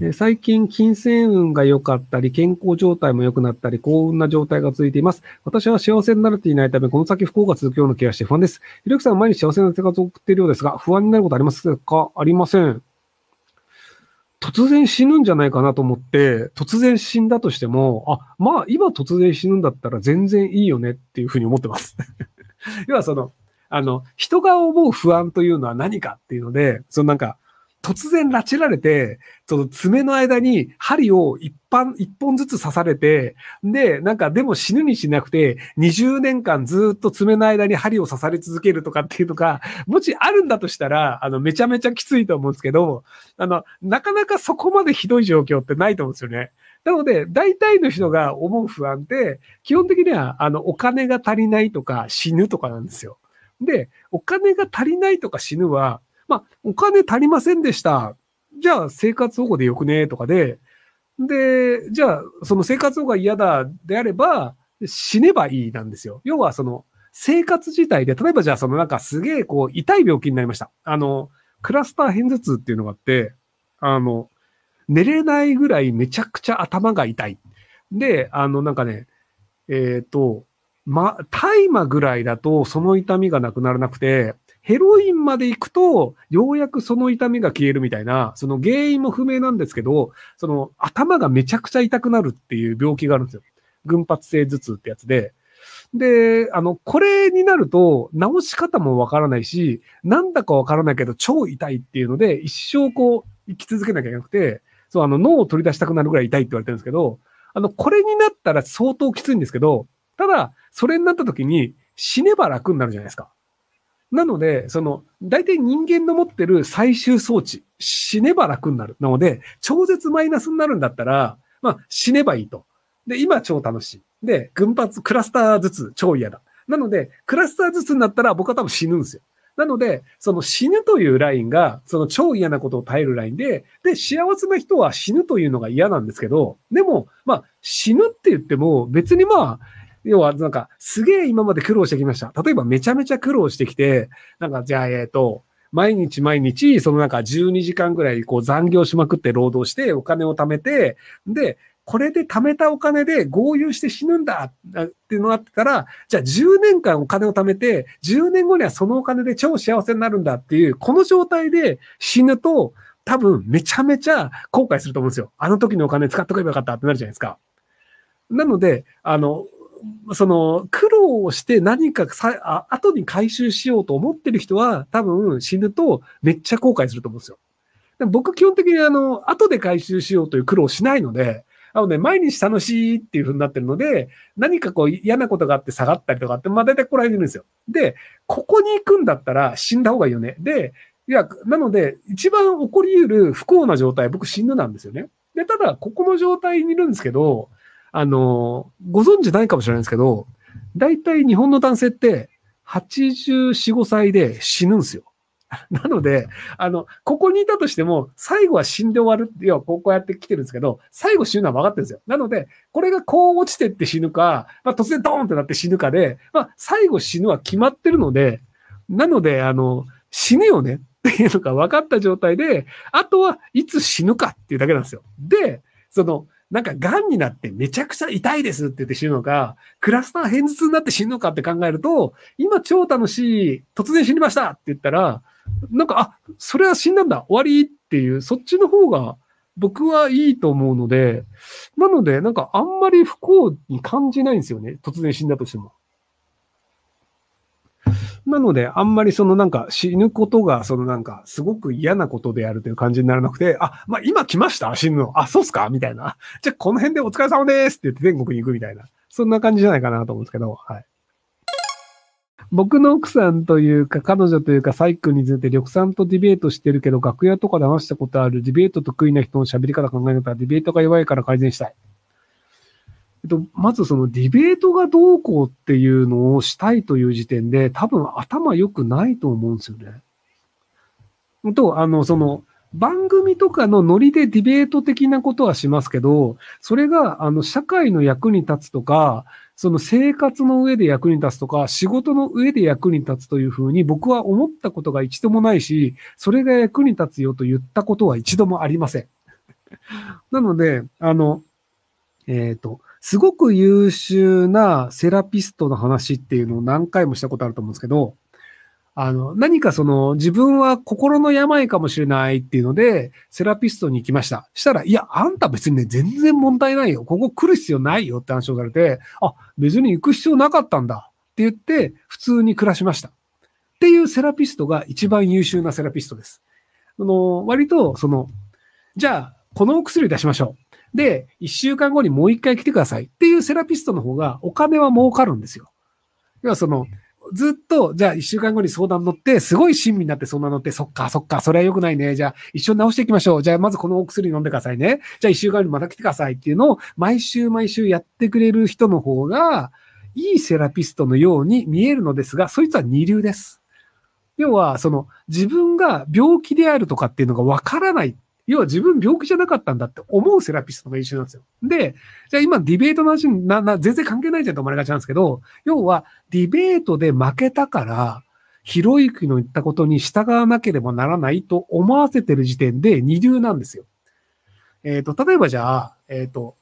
え最近、金銭運が良かったり、健康状態も良くなったり、幸運な状態が続いています。私は幸せになれていないため、この先不幸が続くような気がして不安です。ひろゆきさんは毎日幸せな生活を送っているようですが、不安になることありますか？ありません。突然死ぬんじゃないかなと思って、突然死んだとしても、あ、まあ今突然死ぬんだったら全然いいよねっていうふうに思ってます。要はその、あの、人が思う不安というのは何かっていうので、そのなんか、突然拉致られて、その爪の間に針を一般、一本ずつ刺されて、で、なんかでも死ぬにしなくて、20年間ずっと爪の間に針を刺され続けるとかっていうのが、もしあるんだとしたら、あの、めちゃめちゃきついと思うんですけど、あの、なかなかそこまでひどい状況ってないと思うんですよね。なので、大体の人が思う不安って、基本的には、あの、お金が足りないとか死ぬとかなんですよ。で、お金が足りないとか死ぬは、まあ、お金足りませんでした。じゃあ生活保護でよくね？とかで、で、じゃあその生活保護が嫌だであれば死ねばいいなんですよ。要はその生活自体で、例えばじゃあそのなんかすげえこう痛い病気になりました。あの、クラスター片頭痛っていうのがあって、あの、寝れないぐらいめちゃくちゃ頭が痛い。で、あのなんかね、えっ、ー、と、ま、大麻ぐらいだとその痛みがなくならなくて、ヘロインまで行くと、ようやくその痛みが消えるみたいな、その原因も不明なんですけど、その頭がめちゃくちゃ痛くなるっていう病気があるんですよ。群発性頭痛ってやつで。で、あの、これになると、治し方もわからないし、なんだかわからないけど、超痛いっていうので、一生こう、生き続けなきゃいけなくて、そう、あの、脳を取り出したくなるぐらい痛いって言われてるんですけど、あの、これになったら相当きついんですけど、ただ、それになった時に死ねば楽になるじゃないですか。なので、その、大体人間の持ってる最終装置、死ねば楽になる。なので、超絶マイナスになるんだったら、まあ、死ねばいいと。で、今超楽しい。で、群発、クラスターずつ超嫌だ。なので、クラスターずつになったら僕は多分死ぬんですよ。なので、その死ぬというラインが、その超嫌なことを耐えるラインで、で、幸せな人は死ぬというのが嫌なんですけど、でも、まあ、死ぬって言っても、別にまあ、要は、なんか、すげえ今まで苦労してきました。例えば、めちゃめちゃ苦労してきて、なんか、じゃあ、えっ、と、毎日毎日、そのなんか12時間ぐらいこう残業しまくって労働してお金を貯めて、で、これで貯めたお金で合流して死ぬんだっていうのがあったら、じゃあ10年間お金を貯めて、10年後にはそのお金で超幸せになるんだっていう、この状態で死ぬと、多分めちゃめちゃ後悔すると思うんですよ。あの時のお金使っとけばよかったってなるじゃないですか。なので、あの、その、苦労をして何かさ、あ後に回収しようと思ってる人は、多分死ぬとめっちゃ後悔すると思うんですよ。で僕基本的にあの、後で回収しようという苦労しないので、あのね、毎日楽しいっていう風になってるので、何かこう嫌なことがあって下がったりとかって、まあ大体こられるんですよ。で、ここに行くんだったら死んだ方がいいよね。で、いや、なので、一番起こり得る不幸な状態、僕死ぬなんですよね。で、ただ、ここの状態にいるんですけど、あの、ご存知ないかもしれないんですけど、大体日本の男性って84、5歳で死ぬんですよ。なので、あの、ここにいたとしても、最後は死んで終わるって、要はこうやって来てるんですけど、最後死ぬのは分かってるんですよ。なので、これがこう落ちてって死ぬか、まあ、突然ドーンってなって死ぬかで、まあ、最後死ぬは決まってるので、なので、あの、死ぬよねっていうのが分かった状態で、あとはいつ死ぬかっていうだけなんですよ。で、その、なんか癌になってめちゃくちゃ痛いですって言って死ぬのか、クラスター変頭痛になって死ぬのかって考えると、今超楽しい、突然死にましたって言ったら、なんか、あ、それは死んだんだ、終わりっていう、そっちの方が僕はいいと思うので、なので、なんかあんまり不幸に感じないんですよね。突然死んだとしても。なので、あんまりそのなんか死ぬことが、そのなんかすごく嫌なことであるという感じにならなくて、あ、まあ今来ました？死ぬの。あ、そうっすか？みたいな。じゃあこの辺でお疲れ様ですって言って全国に行くみたいな。そんな感じじゃないかなと思うんですけど、はい。僕の奥さんというか、彼女というか、サイクについて、緑さんとディベートしてるけど、楽屋とかで話したことある、ディベート得意な人の喋り方考え方、ディベートが弱いから改善したい。えっと、まずそのディベートがどうこうっていうのをしたいという時点で多分頭良くないと思うんですよね。と、あの、その、番組とかのノリでディベート的なことはしますけど、それが、あの、社会の役に立つとか、その生活の上で役に立つとか、仕事の上で役に立つというふうに僕は思ったことが一度もないし、それが役に立つよと言ったことは一度もありません。なので、あの、えっ、と、すごく優秀なセラピストの話っていうのを何回もしたことあると思うんですけど、あの、何かその自分は心の病かもしれないっていうので、セラピストに行きました。したら、いや、あんた別にね、全然問題ないよ。ここ来る必要ないよって話をされて、あ、別に行く必要なかったんだって言って、普通に暮らしました。っていうセラピストが一番優秀なセラピストです。あの、割と、その、じゃあ、このお薬出しましょう。で、一週間後にもう一回来てくださいっていうセラピストの方がお金は儲かるんですよ。要はその、ずっと、じゃあ一週間後に相談乗って、すごい親身になって相談乗って、そっか、そっか、それは良くないね。じゃあ一緒に直していきましょう。じゃあまずこのお薬飲んでくださいね。じゃあ一週間後にまた来てくださいっていうのを、毎週毎週やってくれる人の方が、いいセラピストのように見えるのですが、そいつは二流です。要は、その、自分が病気であるとかっていうのがわからない要は自分病気じゃなかったんだって思うセラピストが優秀なんですよ。で、じゃあ今ディベートの話にな、な、全然関係ないじゃんと思われがちなんですけど、要はディベートで負けたから、ひろゆきの言ったことに従わなければならないと思わせてる時点で二流なんですよ。えっ、ー、と、例えばじゃあ、えっ、ー、と、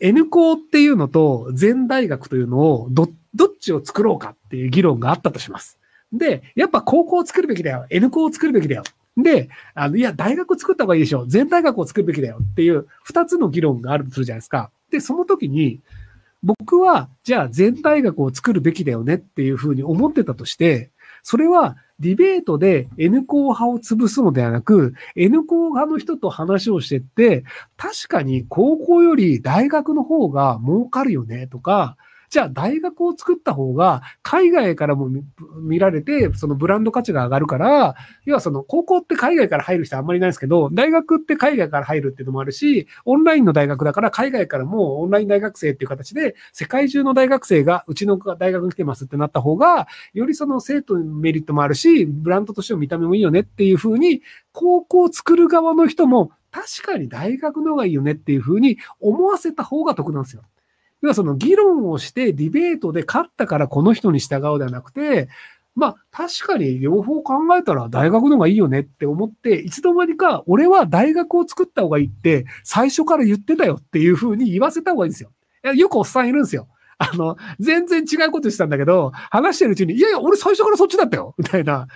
N 校っていうのと全大学というのをど、どっちを作ろうかっていう議論があったとします。で、やっぱ高校を作るべきだよ。N 校を作るべきだよ。で、あの、いや、大学作った方がいいでしょ。全大学を作るべきだよっていう二つの議論があるとするじゃないですか。で、その時に、僕は、じゃあ全大学を作るべきだよねっていうふうに思ってたとして、それはディベートで N 校派を潰すのではなく、N 校派の人と話をしてって、確かに高校より大学の方が儲かるよねとか、じゃあ大学を作った方が海外からも見られて、そのブランド価値が上がるから、要はその高校って海外から入る人あんまりないですけど、大学って海外から入るっていうのもあるし、オンラインの大学だから海外からもオンライン大学生っていう形で、世界中の大学生がうちの大学に来てますってなった方が、よりその生徒のメリットもあるし、ブランドとしての見た目もいいよねっていうふうに、高校を作る側の人も確かに大学の方がいいよねっていうふうに思わせた方が得なんですよ。要はその議論をしてディベートで勝ったからこの人に従うではなくて、まあ確かに両方考えたら大学の方がいいよねって思って、いつの間にか俺は大学を作った方がいいって最初から言ってたよっていうふうに言わせた方がいいんですよ。よくおっさんいるんですよ。あの、全然違うことしたんだけど、話してるうちに、いやいや、俺最初からそっちだったよみたいな。っ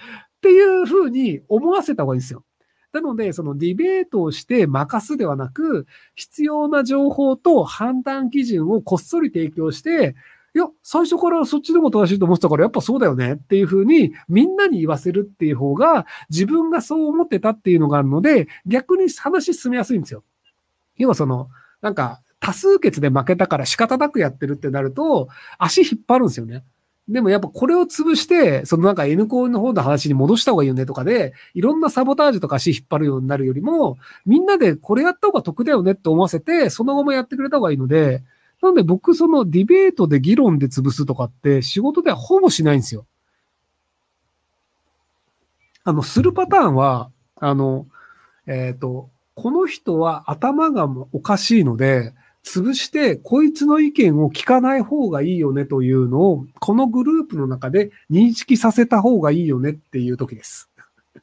ていうふうに思わせた方がいいんですよ。なので、そのディベートをして任すではなく、必要な情報と判断基準をこっそり提供して、いや、最初からそっちでも正しいと思ってたから、やっぱそうだよねっていうふうに、みんなに言わせるっていう方が、自分がそう思ってたっていうのがあるので、逆に話進めやすいんですよ。要はその、なんか、多数決で負けたから仕方なくやってるってなると、足引っ張るんですよね。でもやっぱこれを潰して、そのなんか N 校の方の話に戻した方がいいよねとかで、いろんなサボタージュとか足引っ張るようになるよりも、みんなでこれやった方が得だよねって思わせて、その後もやってくれた方がいいので、なので僕そのディベートで議論で潰すとかって仕事ではほぼしないんですよ。あの、するパターンは、あの、えっ、ー、と、この人は頭がおかしいので、潰して、こいつの意見を聞かない方がいいよねというのを、このグループの中で認識させた方がいいよねっていう時です。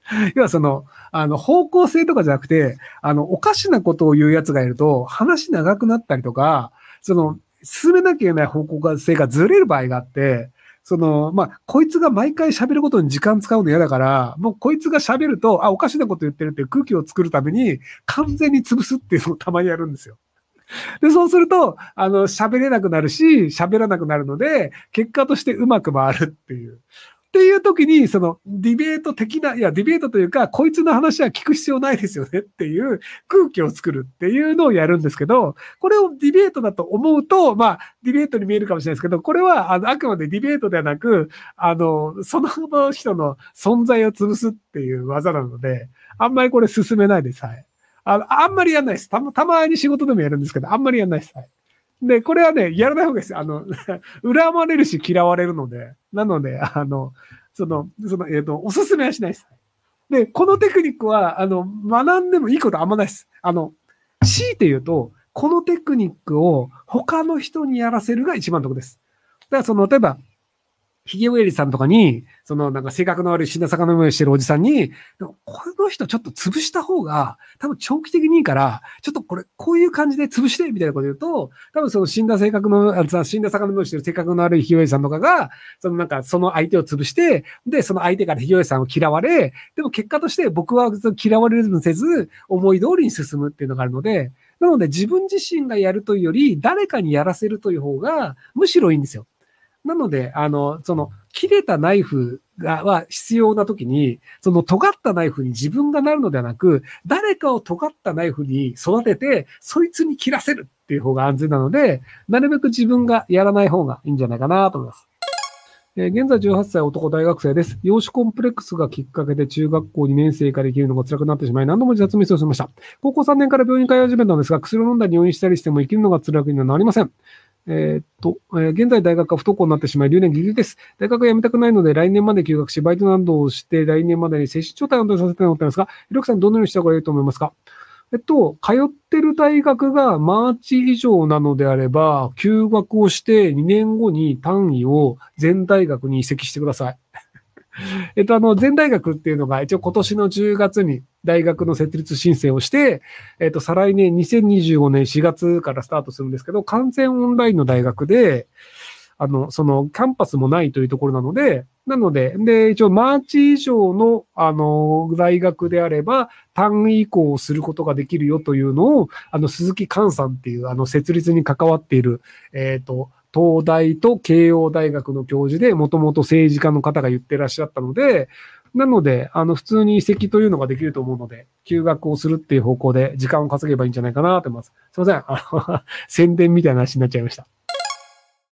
要はその、あの、方向性とかじゃなくて、あの、おかしなことを言う奴がいると、話長くなったりとか、その、進めなきゃいけない方向性がずれる場合があって、その、まあ、こいつが毎回喋ることに時間使うの嫌だから、もうこいつが喋ると、あ、おかしなこと言ってるっていう空気を作るために、完全に潰すっていうのをたまにやるんですよ。で、そうすると、あの、喋れなくなるし、喋らなくなるので、結果としてうまく回るっていう。っていう時に、そのディベート的な、いや、ディベートというか、こいつの話は聞く必要ないですよねっていう空気を作るっていうのをやるんですけど、これをディベートだと思うと、まあ、ディベートに見えるかもしれないですけど、これは、あの、あくまでディベートではなく、あの、その人の存在を潰すっていう技なので、あんまりこれ進めないです。はい。あの、あんまりやんないです。たま、たまに仕事でもやるんですけど、あんまりやんないです。はい。で、これはね、やらない方がいいです。あの、恨まれるし嫌われるので、なので、あの、その、その、えっ、ー、と、おすすめはしないです。で、このテクニックは、あの、学んでもいいことあんまないです。あの、強いて言うと、このテクニックを他の人にやらせるが一番得です。だからその、例えば、ヒゲウェリさんとかに、そのなんか性格の悪い死んだ魚の目をしてるおじさんに、この人ちょっと潰した方が、多分長期的にいいから、ちょっとこれ、こういう感じで潰してみたいなこと言うと、多分その死んだ性格の、あ死んだ魚の目をしてる性格の悪いヒゲウェリさんとかが、そのなんかその相手を潰して、で、その相手からヒゲウェリさんを嫌われ、でも結果として僕は嫌われるせず、思い通りに進むっていうのがあるので、なので自分自身がやるというより、誰かにやらせるという方が、むしろいいんですよ。なので、あの、その、切れたナイフが、は必要な時に、その尖ったナイフに自分がなるのではなく、誰かを尖ったナイフに育てて、そいつに切らせるっていう方が安全なので、なるべく自分がやらない方がいいんじゃないかなと思います。え現在18歳男大学生です。養子コンプレックスがきっかけで中学校2年生から生きるのが辛くなってしまい何度も自殺ミスをしました。高校3年から病院に通い始めたのですが、薬を飲んだり入院したりしても生きるのが辛くにはなりません。えー、っと、えー、現在大学が不登校になってしまい、留年ギリギリです。大学が辞めたくないので、来年まで休学し、バイトなどをして、来年までに精神状態を安定させたいと思ってますが、ひろきさんどのようにした方がいいと思いますか？えっと、通ってる大学がマーチ以上なのであれば、休学をして2年後に単位を ZEN大学に移籍してください。えっと、あの、 ZEN大学っていうのが一応今年の10月に大学の設立申請をして、えっと、再来年2025年4月からスタートするんですけど、完全オンラインの大学で、あの、その、キャンパスもないというところなので、なので、で、一応、マーチ以上の、あの、大学であれば、単位移行をすることができるよというのを、あの、鈴木寛さんっていう、あの、設立に関わっている、えっ、ー、と、東大と慶応大学の教授で、もともと政治家の方が言ってらっしゃったので、なので、あの、普通に移籍というのができると思うので、休学をするっていう方向で時間を稼げばいいんじゃないかなと思います。すいません。あの 宣伝みたいな話になっちゃいました。